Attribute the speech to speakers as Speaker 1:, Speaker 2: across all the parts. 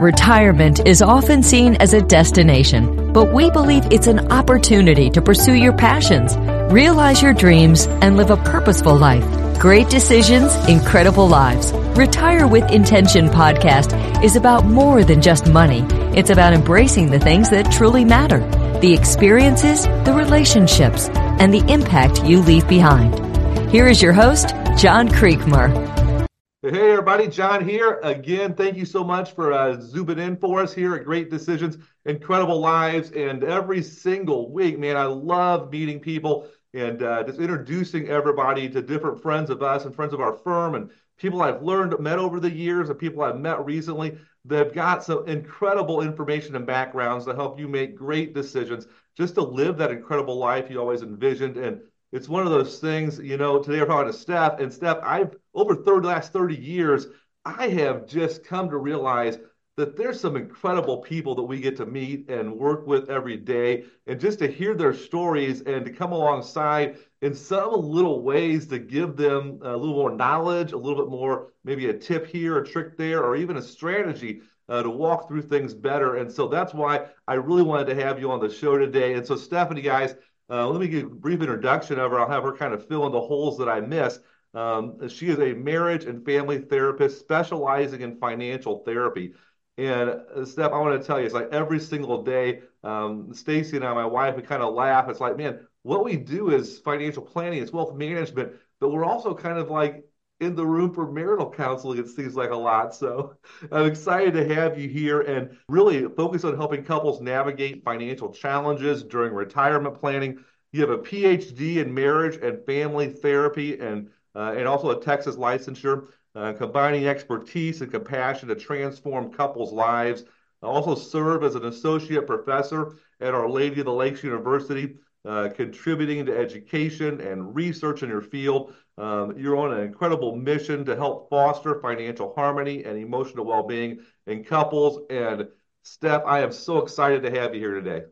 Speaker 1: Retirement is often seen as a destination, but we believe it's an opportunity to pursue your passions, realize your dreams, and live a purposeful life. Great decisions, incredible lives. Retire with Intention podcast is about more than just money. It's about embracing the things that truly matter, the experiences, the relationships, and the impact you leave behind. Here is your host, John Creekmur.
Speaker 2: Hey, everybody, John here. Again, thank you so much for uh, zooming in for us here at Great Decisions, Incredible Lives. And every single week, man, I love meeting people and uh, just introducing everybody to different friends of us and friends of our firm and people I've learned, met over the years, and people I've met recently. They've got some incredible information and backgrounds to help you make great decisions just to live that incredible life you always envisioned. And it's one of those things, you know, today we're talking to Steph, and Steph, I've over the last 30 years, I have just come to realize that there's some incredible people that we get to meet and work with every day. And just to hear their stories and to come alongside in some little ways to give them a little more knowledge, a little bit more, maybe a tip here, a trick there, or even a strategy uh, to walk through things better. And so that's why I really wanted to have you on the show today. And so, Stephanie, guys, uh, let me give a brief introduction of her. I'll have her kind of fill in the holes that I miss. Um, she is a marriage and family therapist specializing in financial therapy. And uh, Steph, I want to tell you, it's like every single day, um, Stacy and I, my wife, we kind of laugh. It's like, man, what we do is financial planning, it's wealth management, but we're also kind of like in the room for marital counseling, it seems like a lot. So I'm excited to have you here and really focus on helping couples navigate financial challenges during retirement planning. You have a PhD in marriage and family therapy and uh, and also a Texas licensure, uh, combining expertise and compassion to transform couples' lives. I also serve as an associate professor at Our Lady of the Lakes University, uh, contributing to education and research in your field. Um, you're on an incredible mission to help foster financial harmony and emotional well being in couples. And Steph, I am so excited to have you here today.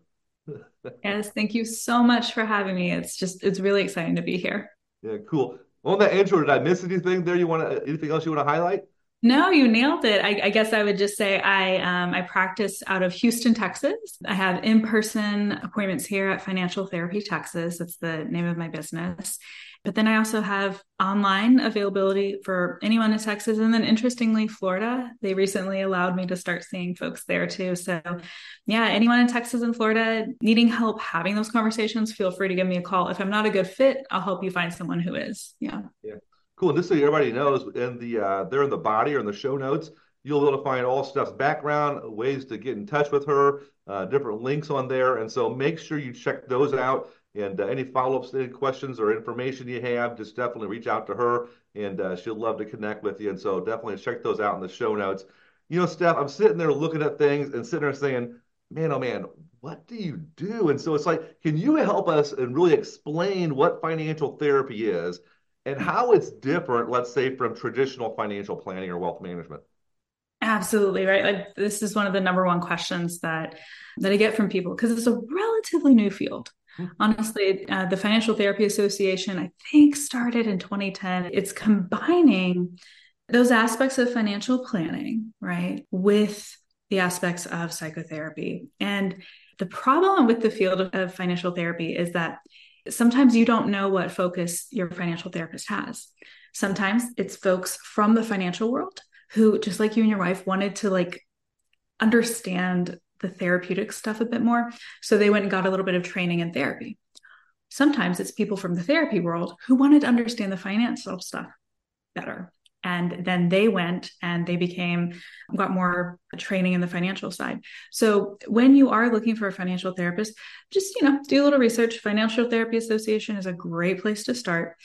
Speaker 3: yes, thank you so much for having me. It's just, it's really exciting to be here.
Speaker 2: Yeah, cool. On that intro, did I miss anything there? You want to, anything else you want to highlight?
Speaker 3: No, you nailed it. I, I, guess I would just say I um, I practice out of Houston, Texas. I have in person appointments here at Financial Therapy Texas. That's the name of my business. But then I also have online availability for anyone in Texas. And then interestingly, Florida, they recently allowed me to start seeing folks there too. So, yeah, anyone in Texas and Florida needing help having those conversations, feel free to give me a call. If I'm not a good fit, I'll help you find someone who is. Yeah.
Speaker 2: Yeah. Cool. And just so everybody knows, in the uh, there in the body or in the show notes, you'll be able to find all Steph's background, ways to get in touch with her, uh, different links on there. And so make sure you check those out. And uh, any follow-ups, any questions or information you have, just definitely reach out to her, and uh, she'll love to connect with you. And so definitely check those out in the show notes. You know, Steph, I'm sitting there looking at things and sitting there saying, man, oh man, what do you do? And so it's like, can you help us and really explain what financial therapy is? And how it's different, let's say, from traditional financial planning or wealth management.
Speaker 3: Absolutely right. Like this is one of the number one questions that that I get from people because it's a relatively new field. Mm-hmm. Honestly, uh, the Financial Therapy Association, I think, started in 2010. It's combining those aspects of financial planning, right, with the aspects of psychotherapy. And the problem with the field of financial therapy is that sometimes you don't know what focus your financial therapist has. Sometimes it's folks from the financial world who, just like you and your wife, wanted to like understand the therapeutic stuff a bit more. So they went and got a little bit of training in therapy. Sometimes it's people from the therapy world who wanted to understand the financial stuff better and then they went and they became got more training in the financial side. So when you are looking for a financial therapist just you know do a little research. Financial therapy association is a great place to start.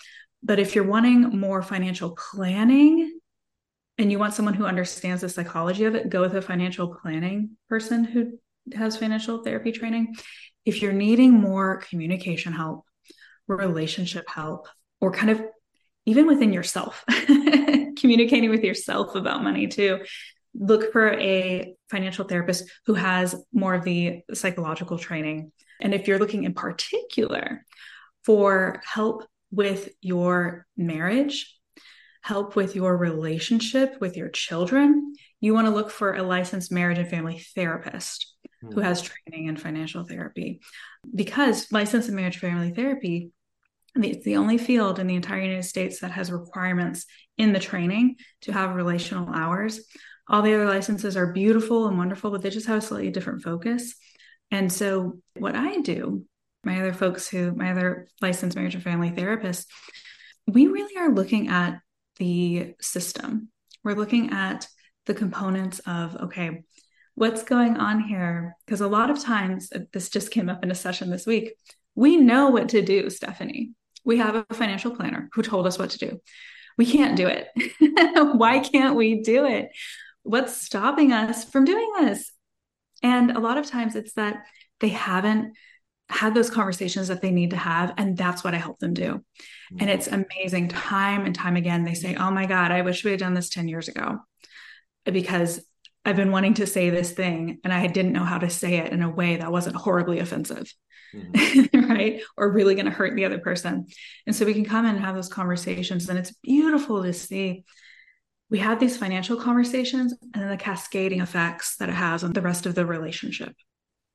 Speaker 3: But if you're wanting more financial planning and you want someone who understands the psychology of it go with a financial planning person who has financial therapy training. If you're needing more communication help relationship help or kind of even within yourself communicating with yourself about money too. Look for a financial therapist who has more of the psychological training. And if you're looking in particular for help with your marriage help with your relationship with your children you want to look for a licensed marriage and family therapist who
Speaker 2: Hmm.
Speaker 3: has training in financial therapy. Because licensed and marriage family therapy it's the only field in the entire United States that has requirements in the training to have relational hours. All the other licenses are beautiful and wonderful, but they just have a slightly different focus. And so, what I do, my other folks who, my other licensed marriage and family therapists, we really are looking at the system. We're looking at the components of, okay, what's going on here? Because a lot of times, uh, this just came up in a session this week, we know what to do, Stephanie we have a financial planner who told us what to do. We can't do it. Why can't we do it? What's stopping us from doing this? And a lot of times it's that they haven't had those conversations that they need to have. And that's what I help them do. And it's amazing. Time and time again, they say, Oh my God, I wish we had done this 10 years ago because I've been wanting to say this thing and I didn't know how to say it in a way that wasn't horribly offensive mm-hmm. right? Or really going to hurt the other person. And so we can come in and have those conversations. And it's beautiful to see we have these financial conversations and then the cascading effects that it has on the rest of the relationship.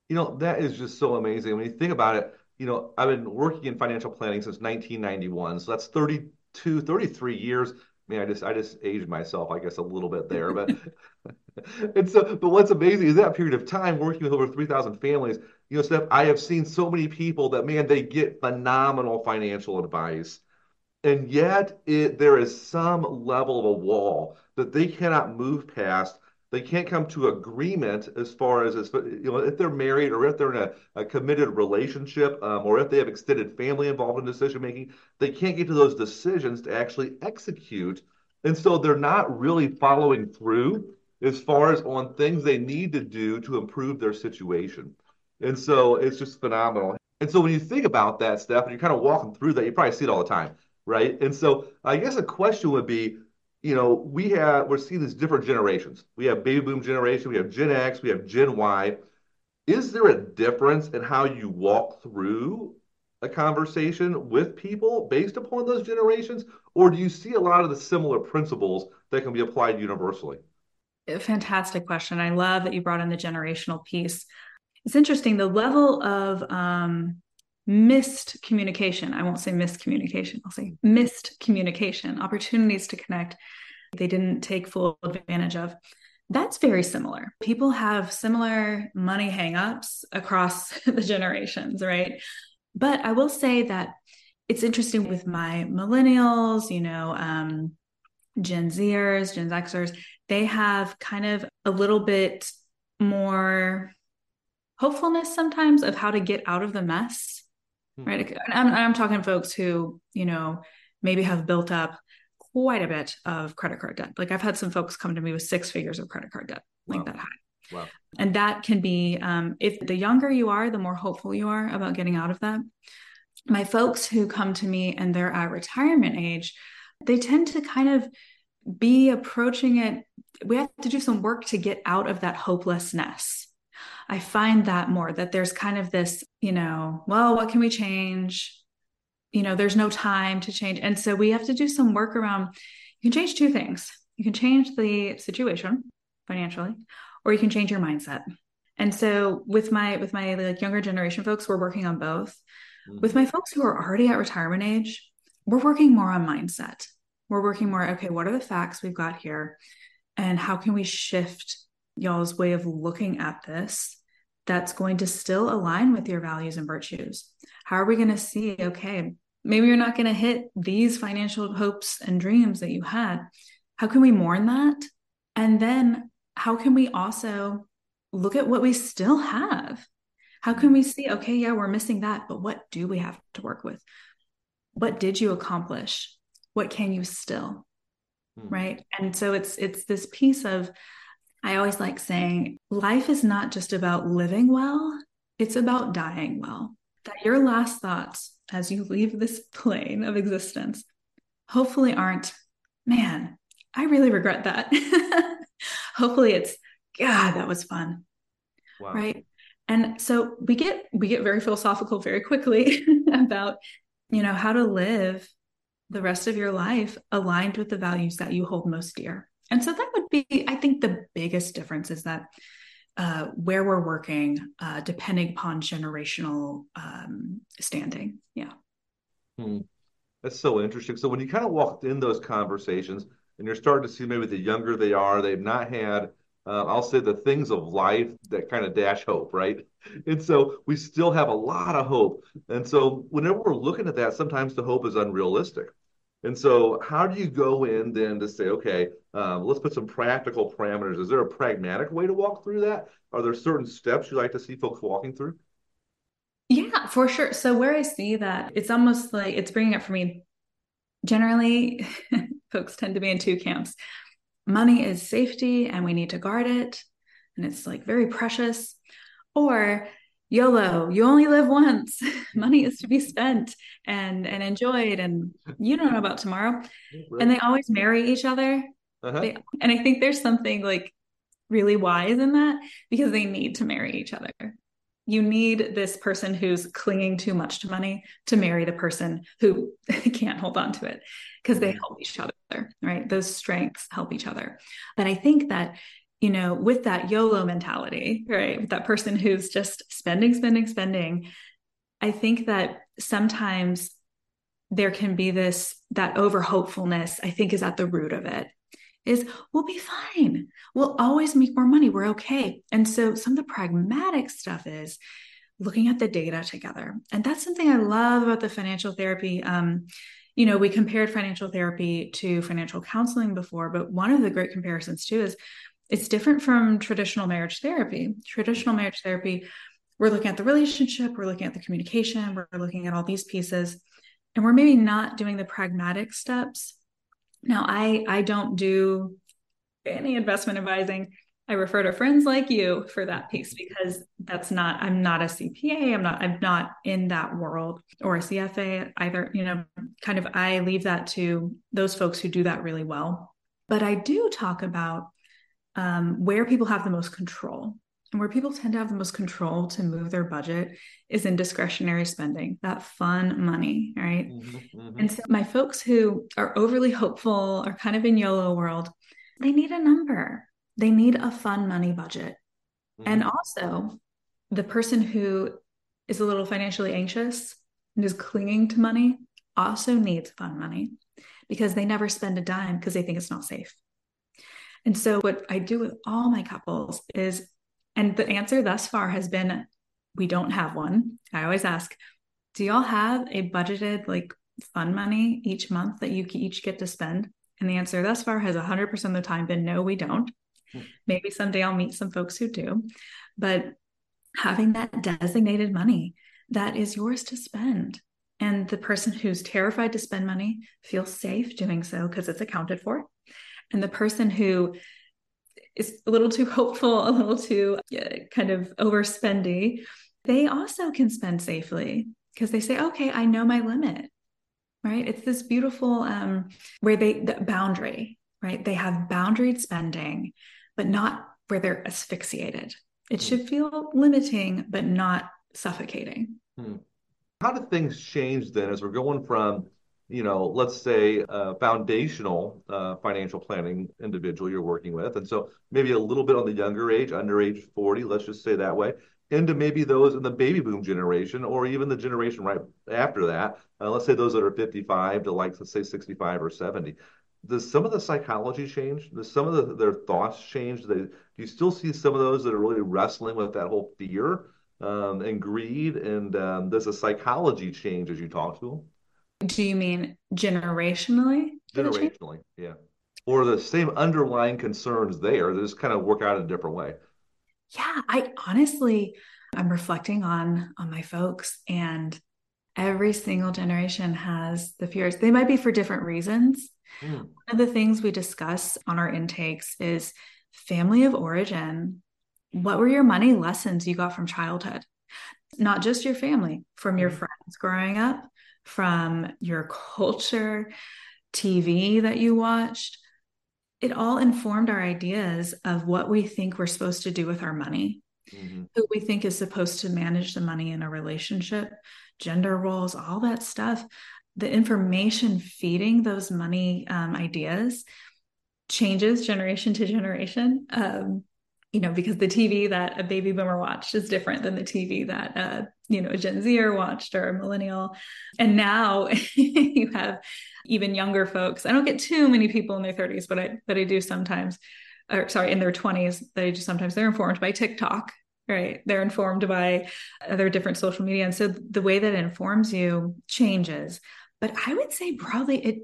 Speaker 2: You know, that is just so amazing. When you think about it, you know, I've been working in financial planning since 1991. So that's 32, 33 years. I mean, I just I just aged myself, I guess, a little bit there. But and so, but what's amazing is that period of time working with over 3,000 families, you know, Steph, I have seen so many people that, man, they get phenomenal financial advice. And yet it, there is some level of a wall that they cannot move past. They can't come to agreement as far as, as you know, if they're married or if they're in a, a committed relationship um, or if they have extended family involved in decision making, they can't get to those decisions to actually execute. And so they're not really following through as far as on things they need to do to improve their situation. And so it's just phenomenal. And so when you think about that, Steph and you're kind of walking through that, you probably see it all the time, right? And so I guess a question would be, you know, we have we're seeing these different generations. We have baby boom generation, we have Gen X, we have Gen Y. Is there a difference in how you walk through a conversation with people based upon those generations, or do you see a lot of the similar principles that can be applied universally?
Speaker 3: Fantastic question. I love that you brought in the generational piece. It's interesting the level of um, missed communication. I won't say miscommunication, I'll say missed communication, opportunities to connect they didn't take full advantage of. That's very similar. People have similar money hangups across the generations, right? But I will say that it's interesting with my millennials, you know, um, Gen Zers, Gen Xers, they have kind of a little bit more hopefulness sometimes of how to get out of the mess mm-hmm. right I'm, I'm talking folks who you know maybe have built up quite a bit of credit card debt like i've had some folks come to me with six figures of credit card debt like that high Wow. And that can be, um, if the younger you are, the more hopeful you are about getting out of that. My folks who come to me and they're at retirement age, they tend to kind of be approaching it. We have to do some work to get out of that hopelessness. I find that more that there's kind of this, you know, well, what can we change? You know, there's no time to change. And so we have to do some work around you can change two things. You can change the situation financially, or you can change your mindset. And so with my with my like younger generation folks, we're working on both. Mm-hmm. With my folks who are already at retirement age, we're working more on mindset. We're working more, okay, what are the facts we've got here? And how can we shift y'all's way of looking at this that's going to still align with your values and virtues? How are we going to see, okay, maybe you're not going to hit these financial hopes and dreams that you had. How can we mourn that? And then how can we also look at what we still have? How can we see, okay, yeah, we're missing that, but what do we have to work with? What did you accomplish? What can you still? Hmm. Right. And so it's it's this piece of I always like saying life is not just about living well, it's about dying well. That your last thoughts as you leave this plane of existence hopefully aren't, man, I really regret that. hopefully it's god that was fun wow. right and so we get we get very philosophical very quickly about you know how to live the rest of your life aligned with the values that you hold most dear And so that would be, I think, the biggest difference is that uh, where we're working, uh, depending upon generational um, standing. Yeah.
Speaker 2: Hmm. That's so interesting. So when you kind of walked in those conversations and you're starting to see maybe the younger they are, they've not had, uh, I'll say, the things of life that kind of dash hope, right? And so we still have a lot of hope. And so whenever we're looking at that, sometimes the hope is unrealistic. And so, how do you go in then to say, okay, um, let's put some practical parameters? Is there a pragmatic way to walk through that? Are there certain steps you like to see folks walking through?
Speaker 3: Yeah, for sure. So, where I see that, it's almost like it's bringing up for me. Generally, folks tend to be in two camps. Money is safety and we need to guard it, and it's like very precious. Or YOLO, you only live once. Money is to be spent and and enjoyed, and you don't know about tomorrow. Right. And they always marry each other. Uh-huh. They, and I think there's something like really wise in that because they need to marry each other. You need this person who's clinging too much to money to marry the person who can't hold on to it because they mm-hmm. help each other, right? Those strengths help each other. But I think that you know, with that YOLO mentality, right? With that person who's just spending, spending, spending, I think that sometimes there can be this that over hopefulness, I think is at the root of it. Is we'll be fine. We'll always make more money. We're okay. And so some of the pragmatic stuff is looking at the data together. And that's something I love about the financial therapy. Um, you know, we compared financial therapy to financial counseling before, but one of the great comparisons too is it's different from traditional marriage therapy. Traditional marriage therapy, we're looking at the relationship, we're looking at the communication, we're looking at all these pieces, and we're maybe not doing the pragmatic steps. Now, I I don't do any investment advising. I refer to friends like you for that piece because that's not I'm not a CPA, I'm not I'm not in that world or a CFA either, you know, kind of I leave that to those folks who do that really well. But I do talk about um, where people have the most control. And where people tend to have the most control to move their budget is in discretionary spending, that fun money, right? Mm-hmm, mm-hmm. And so my folks who are overly hopeful are kind of in YOLO world, they need a number. They need a fun money budget. Mm-hmm. And also the person who is a little financially anxious and is clinging to money also needs fun money because they never spend a dime because they think it's not safe. And so, what I do with all my couples is, and the answer thus far has been we don't have one. I always ask, do y'all have a budgeted like fun money each month that you each get to spend? And the answer thus far has 100% of the time been no, we don't. Hmm. Maybe someday I'll meet some folks who do. But having that designated money that is yours to spend. And the person who's terrified to spend money feels safe doing so because it's accounted for. And the person who is a little too hopeful, a little too yeah, kind of overspendy, they also can spend safely because they say, okay, I know my limit, right? It's this beautiful um, where they, the boundary, right? They have boundaried spending, but not where they're asphyxiated. It should feel limiting, but not suffocating. Hmm.
Speaker 2: How do things change then as we're going from you know, let's say a foundational uh, financial planning individual you're working with. And so maybe a little bit on the younger age, under age 40, let's just say that way, into maybe those in the baby boom generation or even the generation right after that. Uh, let's say those that are 55 to like, let's say 65 or 70. Does some of the psychology change? Does some of the, their thoughts change? Do, they, do you still see some of those that are really wrestling with that whole fear um, and greed? And um, does the psychology change as you talk to them?
Speaker 3: Do you mean generationally?
Speaker 2: Generationally, yeah. Or the same underlying concerns there, they just kind of work out in a different way.
Speaker 3: Yeah, I honestly, I'm reflecting on on my folks, and every single generation has the fears. They might be for different reasons. Mm. One of the things we discuss on our intakes is family of origin. What were your money lessons you got from childhood? Not just your family, from your hmm. friends growing up, from your culture, TV that you watched. It all informed our ideas of what we think we're supposed to do with our money, mm-hmm. who we think is supposed to manage the money in a relationship, gender roles, all that stuff. The information feeding those money um, ideas changes generation to generation. Um, you know, because the TV that a baby boomer watched is different than the TV that uh, you know a Gen Zer watched or a millennial. And now you have even younger folks. I don't get too many people in their 30s, but I but I do sometimes, or sorry, in their 20s. They just sometimes they're informed by TikTok, right? They're informed by other different social media, and so the way that informs you changes. But I would say probably it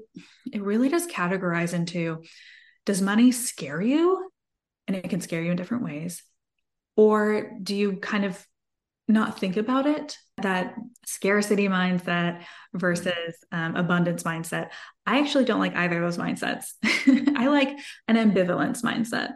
Speaker 3: it really does categorize into does money scare you and it can scare you in different ways? Or do you kind of not think about it? That scarcity mindset versus um, abundance mindset. I actually don't like either of those mindsets. I like an ambivalence mindset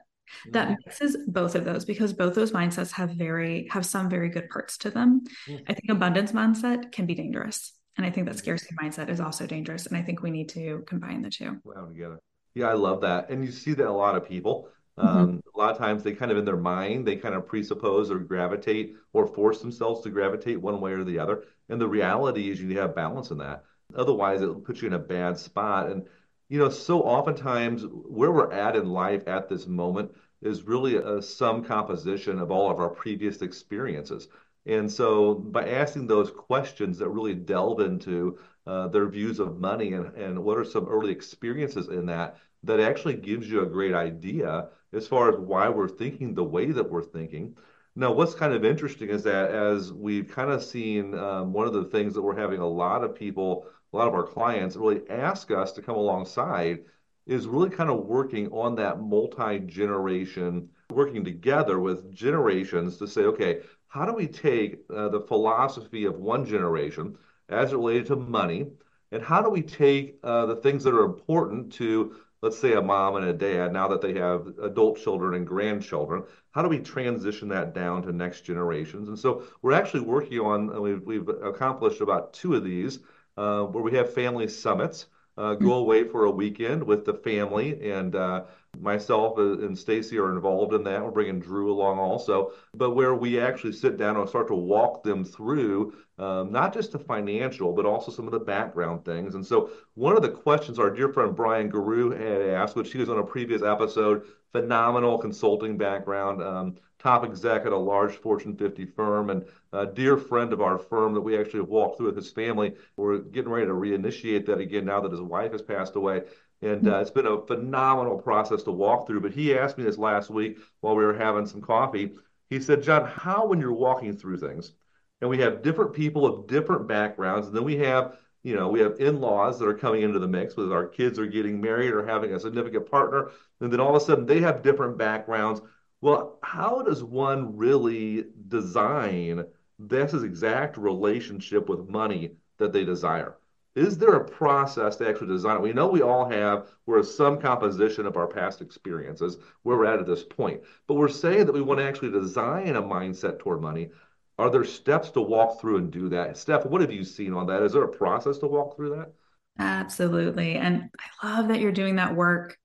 Speaker 3: that mm-hmm. mixes both of those because both those mindsets have very have some very good parts to them. Mm. I think abundance mindset can be dangerous. And I think that scarcity mindset is also dangerous. And I think we need to combine the two.
Speaker 2: Wow, together. Yeah, I love that. And you see that a lot of people. Mm-hmm. Um, a lot of times they kind of in their mind, they kind of presuppose or gravitate or force themselves to gravitate one way or the other. And the reality is you have balance in that. Otherwise, it'll put you in a bad spot. And, you know, so oftentimes where we're at in life at this moment is really a sum composition of all of our previous experiences. And so by asking those questions that really delve into uh, their views of money and, and what are some early experiences in that, that actually gives you a great idea as far as why we're thinking the way that we're thinking. Now, what's kind of interesting is that as we've kind of seen, um, one of the things that we're having a lot of people, a lot of our clients really ask us to come alongside is really kind of working on that multi generation, working together with generations to say, okay, how do we take uh, the philosophy of one generation as it related to money, and how do we take uh, the things that are important to let's say a mom and a dad, now that they have adult children and grandchildren, how do we transition that down to next generations? And so we're actually working on, we've, we've accomplished about two of these, uh, where we have family summits. Uh, go away for a weekend with the family and uh, myself and Stacy are involved in that. We're bringing Drew along also, but where we actually sit down and start to walk them through um, not just the financial, but also some of the background things. And so, one of the questions our dear friend Brian Guru had asked, which he was on a previous episode, phenomenal consulting background, um, top exec at a large Fortune 50 firm, and a dear friend of our firm that we actually walked through with his family. We're getting ready to reinitiate that again now that his wife has passed away. And uh, it's been a phenomenal process to walk through. But he asked me this last week while we were having some coffee. He said, John, how, when you're walking through things, and we have different people of different backgrounds, and then we have you know, we have in-laws that are coming into the mix with our kids are getting married or having a significant partner, and then all of a sudden they have different backgrounds. Well, how does one really design this exact relationship with money that they desire? Is there a process to actually design it? We know we all have, we're some composition of our past experiences where we're at at this point. But we're saying that we want to actually design a mindset toward money. Are there steps to walk through and do that? Steph, what have you seen on that? Is there a process to walk through that?
Speaker 3: Absolutely. And I love that you're doing that work.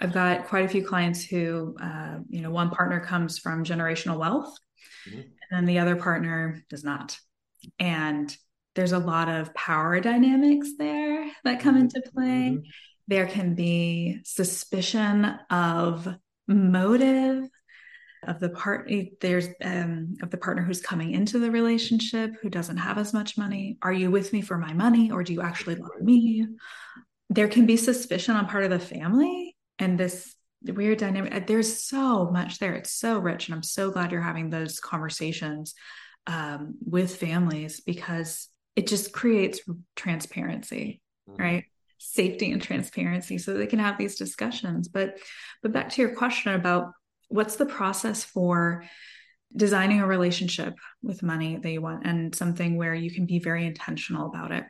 Speaker 3: I've got quite a few clients who, uh, you know, one partner comes from generational wealth, mm-hmm. and then the other partner does not. And there's a lot of power dynamics there that come mm-hmm. into play. Mm-hmm. There can be suspicion of motive of the part there's um, of the partner who's coming into the relationship who doesn't have as much money are you with me for my money or do you actually love me there can be suspicion on part of the family and this weird dynamic there's so much there it's so rich and i'm so glad you're having those conversations um, with families because it just creates transparency, mm-hmm. right? Safety and transparency so they can have these discussions. But but back to your question about what's the process for designing a relationship with money that you want and something where you can be very intentional about it.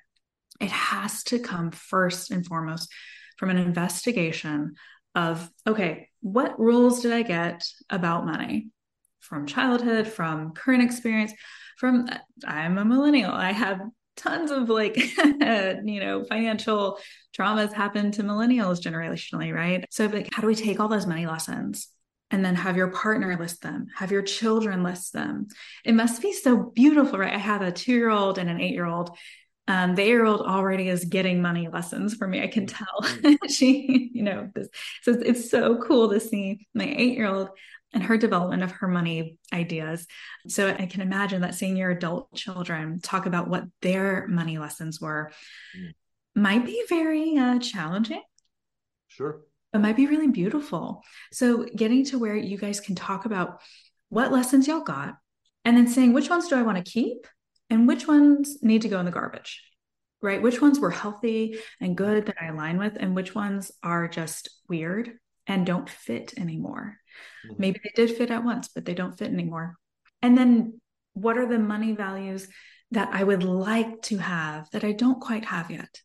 Speaker 3: It has to come first and foremost from an investigation of okay, what rules did I get about money from childhood, from current experience? from I'm a millennial. I have tons of like you know financial traumas happen to millennials generationally, right? So like how do we take all those money lessons and then have your partner list them, have your children list them. It must be so beautiful, right? I have a two year old and an eight year old. um, the eight-year-old already is getting money lessons from me. I can tell mm-hmm. she, you know, this. So it's so cool to see my eight-year-old and her development of her money ideas. So I can imagine that seeing your adult children talk about what their money lessons were mm. might be very uh, challenging.
Speaker 2: Sure.
Speaker 3: It might be really beautiful. So getting to where you guys can talk about what lessons y'all got and then saying which ones do I want to keep and which ones need to go in the garbage right which ones were healthy and good that i align with and which ones are just weird and don't fit anymore mm-hmm. maybe they did fit at once but they don't fit anymore and then what are the money values that i would like to have that i don't quite have yet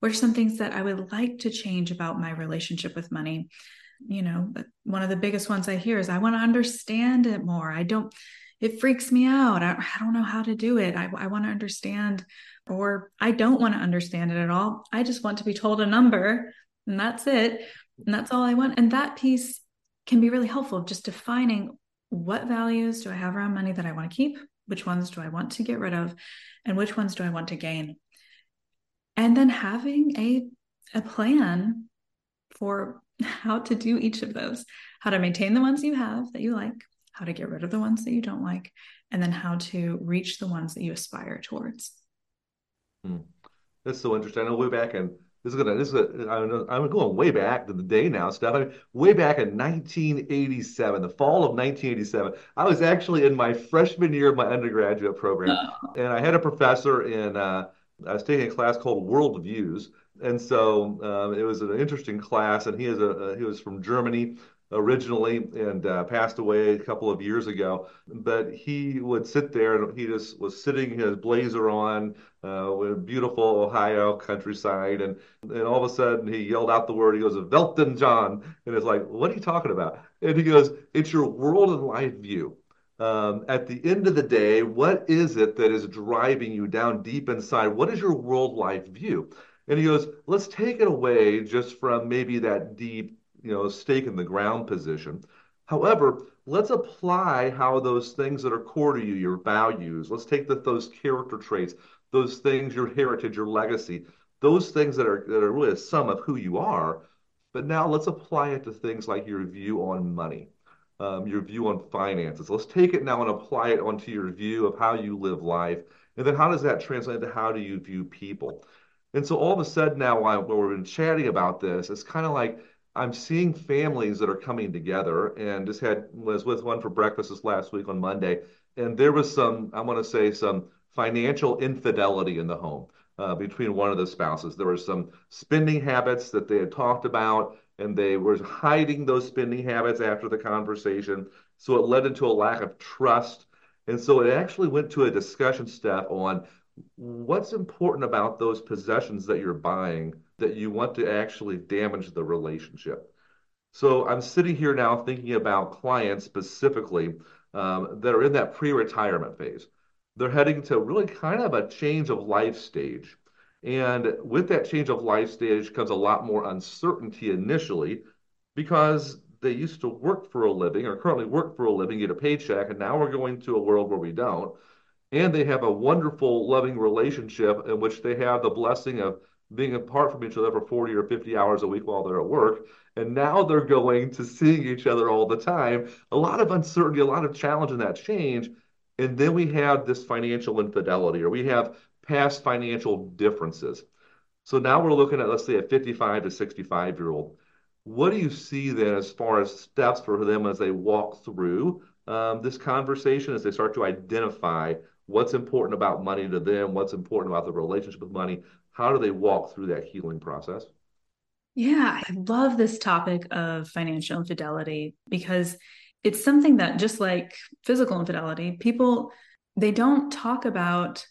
Speaker 3: what are some things that i would like to change about my relationship with money you know one of the biggest ones i hear is i want to understand it more i don't it freaks me out. I, I don't know how to do it. I, I want to understand, or I don't want to understand it at all. I just want to be told a number and that's it. And that's all I want. And that piece can be really helpful, just defining what values do I have around money that I want to keep? Which ones do I want to get rid of? And which ones do I want to gain? And then having a, a plan for how to do each of those, how to maintain the ones you have that you like, how to get rid of the ones that you don't like, and then how to reach the ones that you aspire towards.
Speaker 2: Hmm. That's so interesting. I know way back in this is gonna this is a, I'm, I'm going way back to the day now, Steph. I mean, way back in 1987, the fall of 1987, I was actually in my freshman year of my undergraduate program, oh. and I had a professor in. Uh, I was taking a class called World Views, and so um, it was an interesting class. And he is a, a he was from Germany, originally and uh, passed away a couple of years ago. But he would sit there and he just was sitting his blazer on uh, with beautiful Ohio countryside. And, and all of a sudden he yelled out the word, he goes, Weltanschauung. And it's like, what are you talking about? And he goes, it's your world and life view. Um, at the end of the day, what is it that is driving you down deep inside? What is your world life view? And he goes, let's take it away just from maybe that deep you know, stake in the ground position. However, let's apply how those things that are core to you, your values, let's take the, those character traits, those things, your heritage, your legacy, those things that are that are really a sum of who you are. But now let's apply it to things like your view on money, um, your view on finances. Let's take it now and apply it onto your view of how you live life. And then how does that translate to how do you view people? And so all of a sudden now, while we've been chatting about this, it's kind of like I'm seeing families that are coming together and just had was with one for breakfast this last week on Monday, and there was some I want to say some financial infidelity in the home uh, between one of the spouses. There were some spending habits that they had talked about, and they were hiding those spending habits after the conversation. So it led into a lack of trust, and so it actually went to a discussion Steph on what's important about those possessions that you're buying that you want to actually damage the relationship. So I'm sitting here now thinking about clients specifically um, that are in that pre-retirement phase. They're heading to really kind of a change of life stage. And with that change of life stage comes a lot more uncertainty initially because they used to work for a living or currently work for a living, get a paycheck, and now we're going to a world where we don't. And they have a wonderful, loving relationship in which they have the blessing of being apart from each other for 40 or 50 hours a week while they're at work. And now they're going to seeing each other all the time. A lot of uncertainty, a lot of challenge in that change. And then we have this financial infidelity, or we have past financial differences. So now we're looking at, let's say, a 55 to 65 year old. What do you see then as far as steps for them as they walk through um, this conversation, as they start to identify what's important about money to them, what's important about the relationship with money, how do they walk through that healing process?
Speaker 3: Yeah, I love this topic of financial infidelity because it's something that just like physical infidelity, people they don't talk about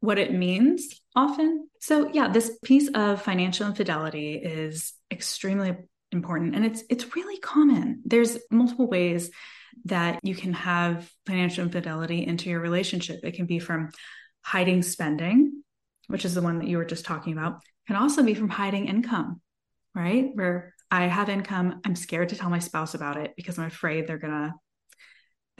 Speaker 3: what it means often. So yeah, this piece of financial infidelity is extremely important and it's it's really common. There's multiple ways that you can have financial infidelity into your relationship. It can be from hiding spending, which is the one that you were just talking about, can also be from hiding income, right? Where I have income, I'm scared to tell my spouse about it because I'm afraid they're gonna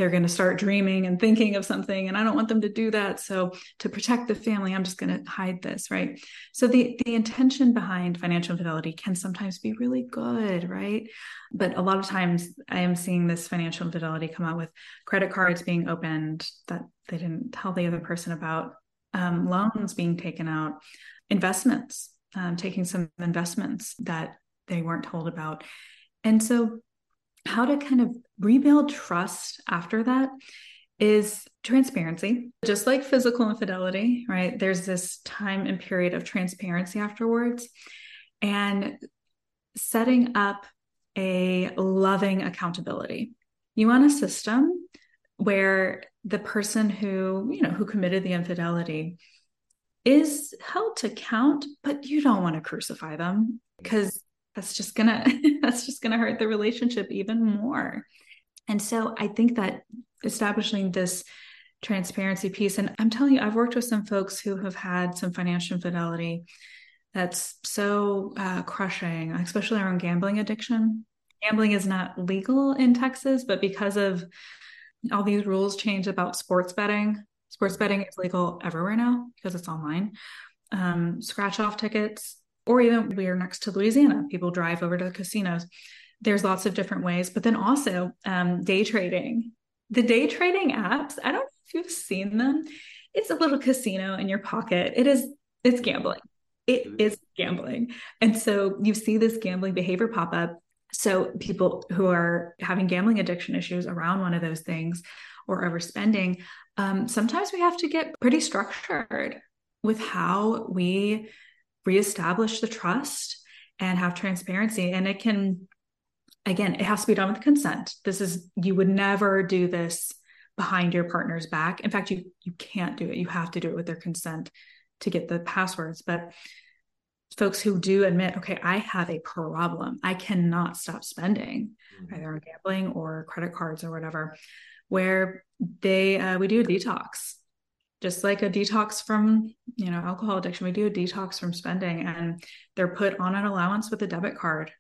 Speaker 3: they're going to start dreaming and thinking of something and i don't want them to do that. So to protect the family i'm just going to hide this right? So the the intention behind financial infidelity can sometimes be really good right? But a lot of times i am seeing this financial infidelity come out with credit cards being opened that they didn't tell the other person about um, loans being taken out investments um, taking some investments that they weren't told about. And so how to kind of rebuild trust after that is transparency. Just like physical infidelity, right? There's this time and period of transparency afterwards. And setting up a loving accountability. You want a system where the person who, you know, who committed the infidelity is held to count, but you don't want to crucify them because that's just gonna that's just gonna hurt the relationship even more. And so i think that establishing this transparency piece and i'm telling you i've worked with some folks who have had some financial infidelity that's so uh, crushing especially around gambling addiction. Gambling is not legal in texas but because of all these rules change about sports betting sports betting is legal everywhere now because it's online. Um, scratch off tickets or even we are next to Louisiana. People drive over to the casinos. There's lots of different ways, but then also um, day trading. The day trading apps, I don't know if you've seen them. It's a little casino in your pocket. It is, it's gambling. It is gambling. And so you see this gambling behavior pop up. So people who are having gambling addiction issues around one of those things or overspending, um, sometimes we have to get pretty structured with how we reestablish the trust and have transparency. And it can, again, it has to be done with consent. This is, you would never do this behind your partner's back. In fact, you you can't do it. You have to do it with their consent to get the passwords. But folks who do admit, okay, I have a problem. I cannot stop spending, mm-hmm. either on gambling or credit cards or whatever, where they uh, we do a detox just like a detox from you know alcohol addiction we do a detox from spending and they're put on an allowance with a debit card.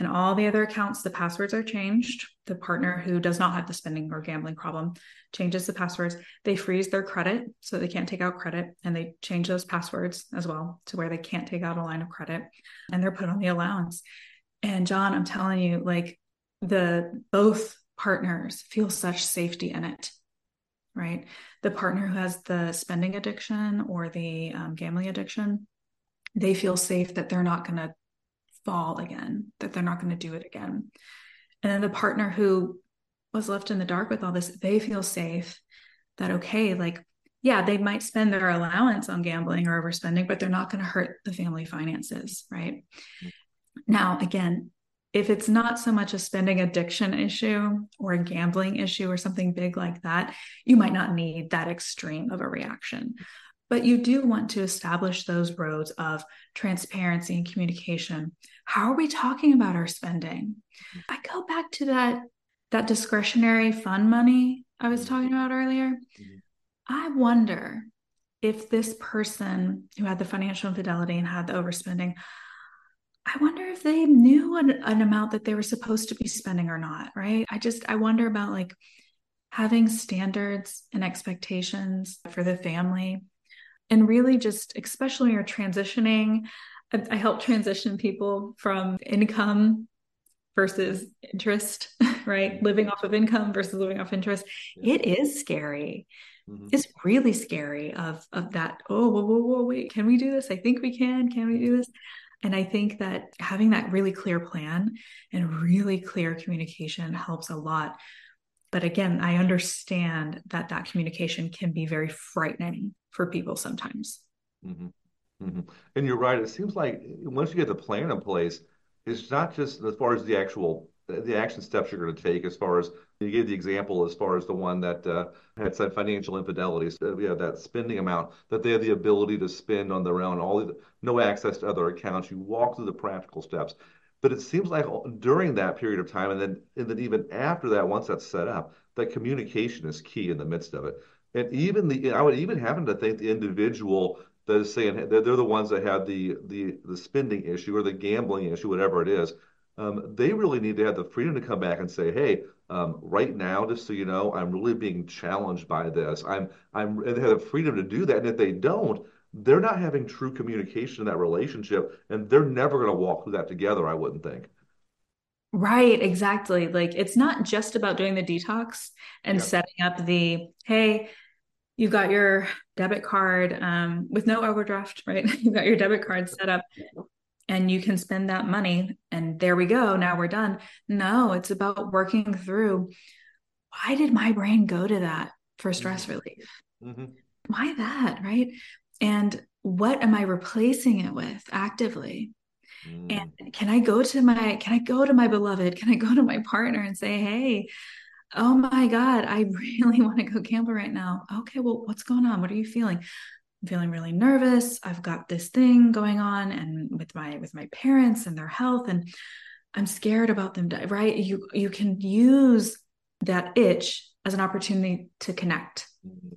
Speaker 3: And all the other accounts the passwords are changed. The partner who does not have the spending or gambling problem changes the passwords. They freeze their credit so they can't take out credit and they change those passwords as well to where they can't take out a line of credit and they're put on the allowance. And john i'm telling you like the both partners feel such safety in it right? The partner who has the spending addiction or the um, gambling addiction, they feel safe that they're not going to fall again, that they're not going to do it again. And then the partner who was left in the dark with all this, they feel safe that, okay, like, yeah, they might spend their allowance on gambling or overspending, but they're not going to hurt the family finances, right? Mm-hmm. Now, again, if it's not so much a spending addiction issue or a gambling issue or something big like that, you might not need that extreme of a reaction. But you do want to establish those roads of transparency and communication. How are we talking about our spending? I go back to that that discretionary fund money I was mm-hmm. talking about earlier. Mm-hmm. I wonder if this person who had the financial infidelity and had the overspending, I wonder if they knew an, an amount that they were supposed to be spending or not, right? I just, I wonder about like having standards and expectations for the family and really just, especially when you're transitioning. I, I help transition people from income versus interest, right? Living off of income versus living off interest. It is scary. Mm-hmm. It's really scary of of that. Oh, whoa, whoa, whoa, wait, can we do this? I think we can. Can we do this? And I think that having that really clear plan and really clear communication helps a lot. But again, I understand that that communication can be very frightening for people sometimes.
Speaker 2: Mm-hmm. Mm-hmm. And you're right. It seems like once you get the plan in place, it's not just as far as the actual the action steps you're going to take as far as you gave the example as far as the one that uh, had said financial infidelity. So we have that spending amount that they have the ability to spend on their own, all the, no access to other accounts. You walk through the practical steps. But it seems like during that period of time, and then and then even after that, once that's set up, that communication is key in the midst of it. And even the I would even happen to think the individual that is saying they're, they're the ones that have the the the spending issue or the gambling issue, whatever it is um, they really need to have the freedom to come back and say, "Hey, um, right now, just so you know, I'm really being challenged by this. I'm, I'm, and they have the freedom to do that. And if they don't, they're not having true communication in that relationship, and they're never going to walk through that together. I wouldn't think.
Speaker 3: Right, exactly. Like it's not just about doing the detox and yeah. setting up the hey, you've got your debit card um, with no overdraft, right? you've got your debit card set up and you can spend that money and there we go now we're done. No it's about working through why did my brain go to that for stress mm-hmm. relief? Mm-hmm. why that right? And what am i replacing it with actively? Mm. and can i go to my can i go to my beloved? Can i go to my partner and say hey oh my god i really want to go camping right now. Okay well what's going on? What are you feeling I'm feeling really nervous. I've got this thing going on and with my with my parents and their health and I'm scared about them right? You you can use that itch as an opportunity to connect. Mm-hmm.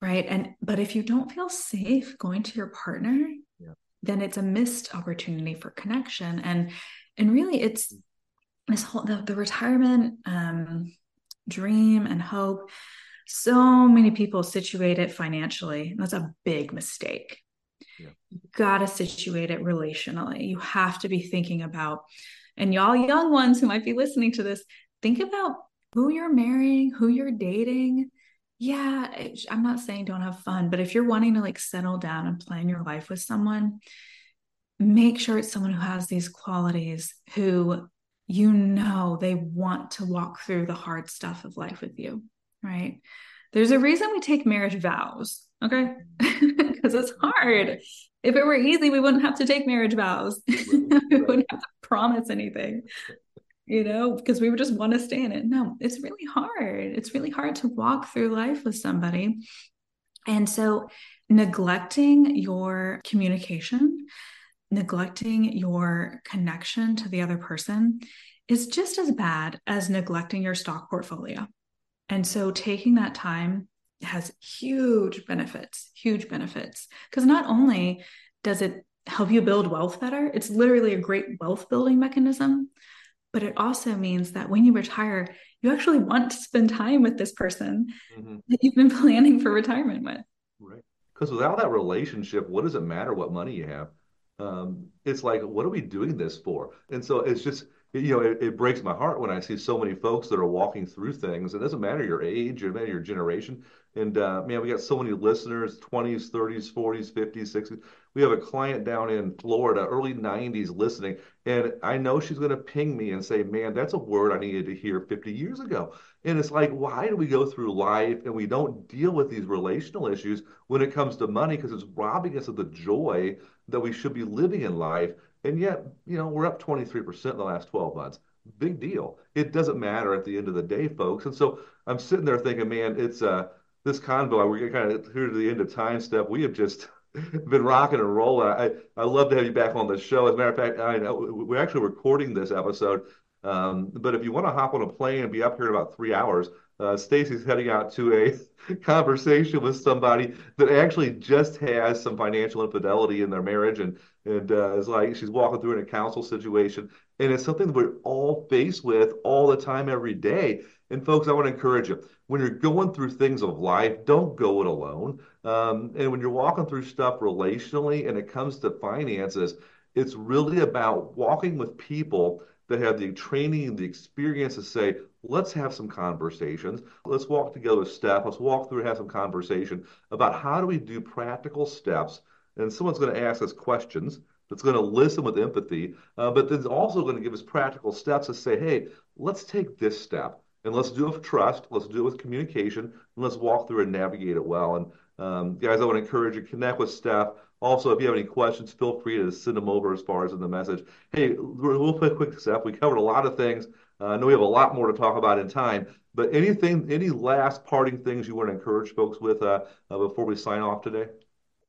Speaker 3: Right? And but if you don't feel safe going to your partner, yeah. then it's a missed opportunity for connection and and really it's this whole the, the retirement um dream and hope so many people situate it financially. That's a big mistake. Yeah. You got to situate it relationally. You have to be thinking about, and y'all young ones who might be listening to this, think about who you're marrying, who you're dating. Yeah, I'm not saying don't have fun, but if you're wanting to like settle down and plan your life with someone, make sure it's someone who has these qualities, who you know they want to walk through the hard stuff of life with you right? There's a reason we take marriage vows, okay? Because it's hard. If it were easy, we wouldn't have to take marriage vows. we wouldn't have to promise anything, you know, because we would just want to stay in it. No, it's really hard. It's really hard to walk through life with somebody. And so, neglecting your communication, neglecting your connection to the other person is just as bad as neglecting your stock portfolio. And so taking that time has huge benefits, huge benefits. Because not only does it help you build wealth better, it's literally a great wealth building mechanism, but it also means that when you retire, you actually want to spend time with this person mm-hmm. that you've been planning for retirement with.
Speaker 2: Right. Because without that relationship, what does it matter what money you have? Um, it's like, what are we doing this for? And so it's just, you know, it, it, breaks my heart when I see so many folks that are walking through things. It doesn't matter your age, it matter your generation. And uh, man, we got so many listeners 20s, 30s, 40s, 50s, 60s. We have a client down in Florida, early 90s, listening. And I know she's going to ping me and say, man, that's a word I needed to hear 50 years ago. And it's like, why do we go through life and we don't deal with these relational issues when it comes to money? Because it's robbing us of the joy that we should be living in life. And yet, you know, we're up 23% in the last 12 months. Big deal. It doesn't matter at the end of the day, folks. And so I'm sitting there thinking, man, it's uh, this convo. We're kind of here to the end of time Steph. We have just been rocking and rolling. I I love to have you back on the show. As a matter of fact, I know we're actually recording this episode. Um, but if you want to hop on a plane and be up here in about three hours, uh, Stacy's heading out to a conversation with somebody that actually just has some financial infidelity in their marriage and and uh, is like she's walking through in a counsel situation and it's something that we're all faced with all the time every day. And folks i want to encourage you when you're going through things of life don't go it alone. Um, and when you're walking through stuff relationally and it comes to finances it's really about walking with people that have the training and the experience to say let's have some conversations let's walk together step let's walk through and have some conversation about how do we do practical steps and someone's going to ask us questions that's going to listen with empathy, uh, but then also going to give us practical steps to say, hey, let's take this step and let's do it with trust, let's do it with communication, and let's walk through and navigate it well. And um, guys, I want to encourage you connect with Steph. Also, if you have any questions, feel free to send them over as far as in the message. Hey, we'll put a quick step. We covered a lot of things. Uh, I know we have a lot more to talk about in time, but anything, any last parting things you want to encourage folks with uh, uh, before we sign off today?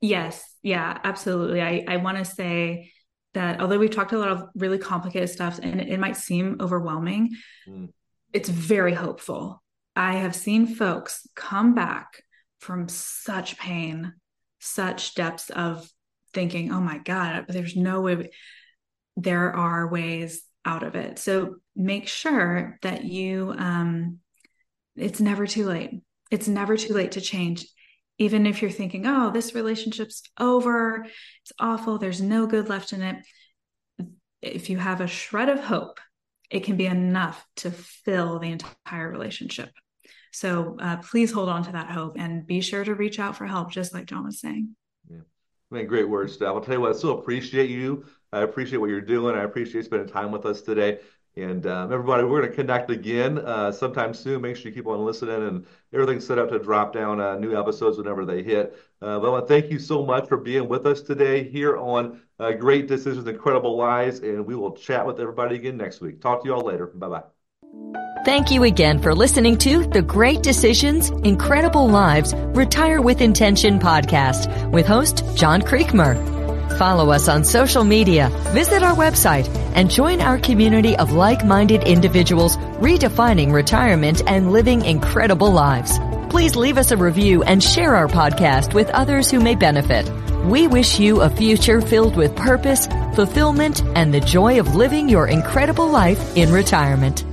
Speaker 3: Yes. Yeah, absolutely. I, I want to say that although we've talked a lot of really complicated stuff and it, it might seem overwhelming, mm. it's very hopeful. I have seen folks come back from such pain, such depths of thinking, oh my God, there's no way. There are ways out of it. So make sure that you, um, it's never too late. It's never too late to change. Even if you're thinking, oh, this relationship's over, it's awful, there's no good left in it. If you have a shred of hope, it can be enough to fill the entire relationship. So uh, please hold on to that hope and be sure to reach out for help, just like John was saying.
Speaker 2: Yeah. I mean, great words, Steph. I'll tell you what, I still appreciate you. I appreciate what you're doing. I appreciate spending time with us today. And um, everybody, we're going to connect again uh, sometime soon. Make sure you keep on listening, and everything's set up to drop down uh, new episodes whenever they hit. Uh, but I want to thank you so much for being with us today here on uh, Great Decisions, Incredible Lives, and we will chat with everybody again next week. Talk to you all later. Bye bye.
Speaker 1: Thank you again for listening to the Great Decisions, Incredible Lives, Retire with Intention podcast with host John Creekmer. Follow us on social media, visit our website, and join our community of like-minded individuals redefining retirement and living incredible lives. Please leave us a review and share our podcast with others who may benefit. We wish you a future filled with purpose, fulfillment, and the joy of living your incredible life in retirement.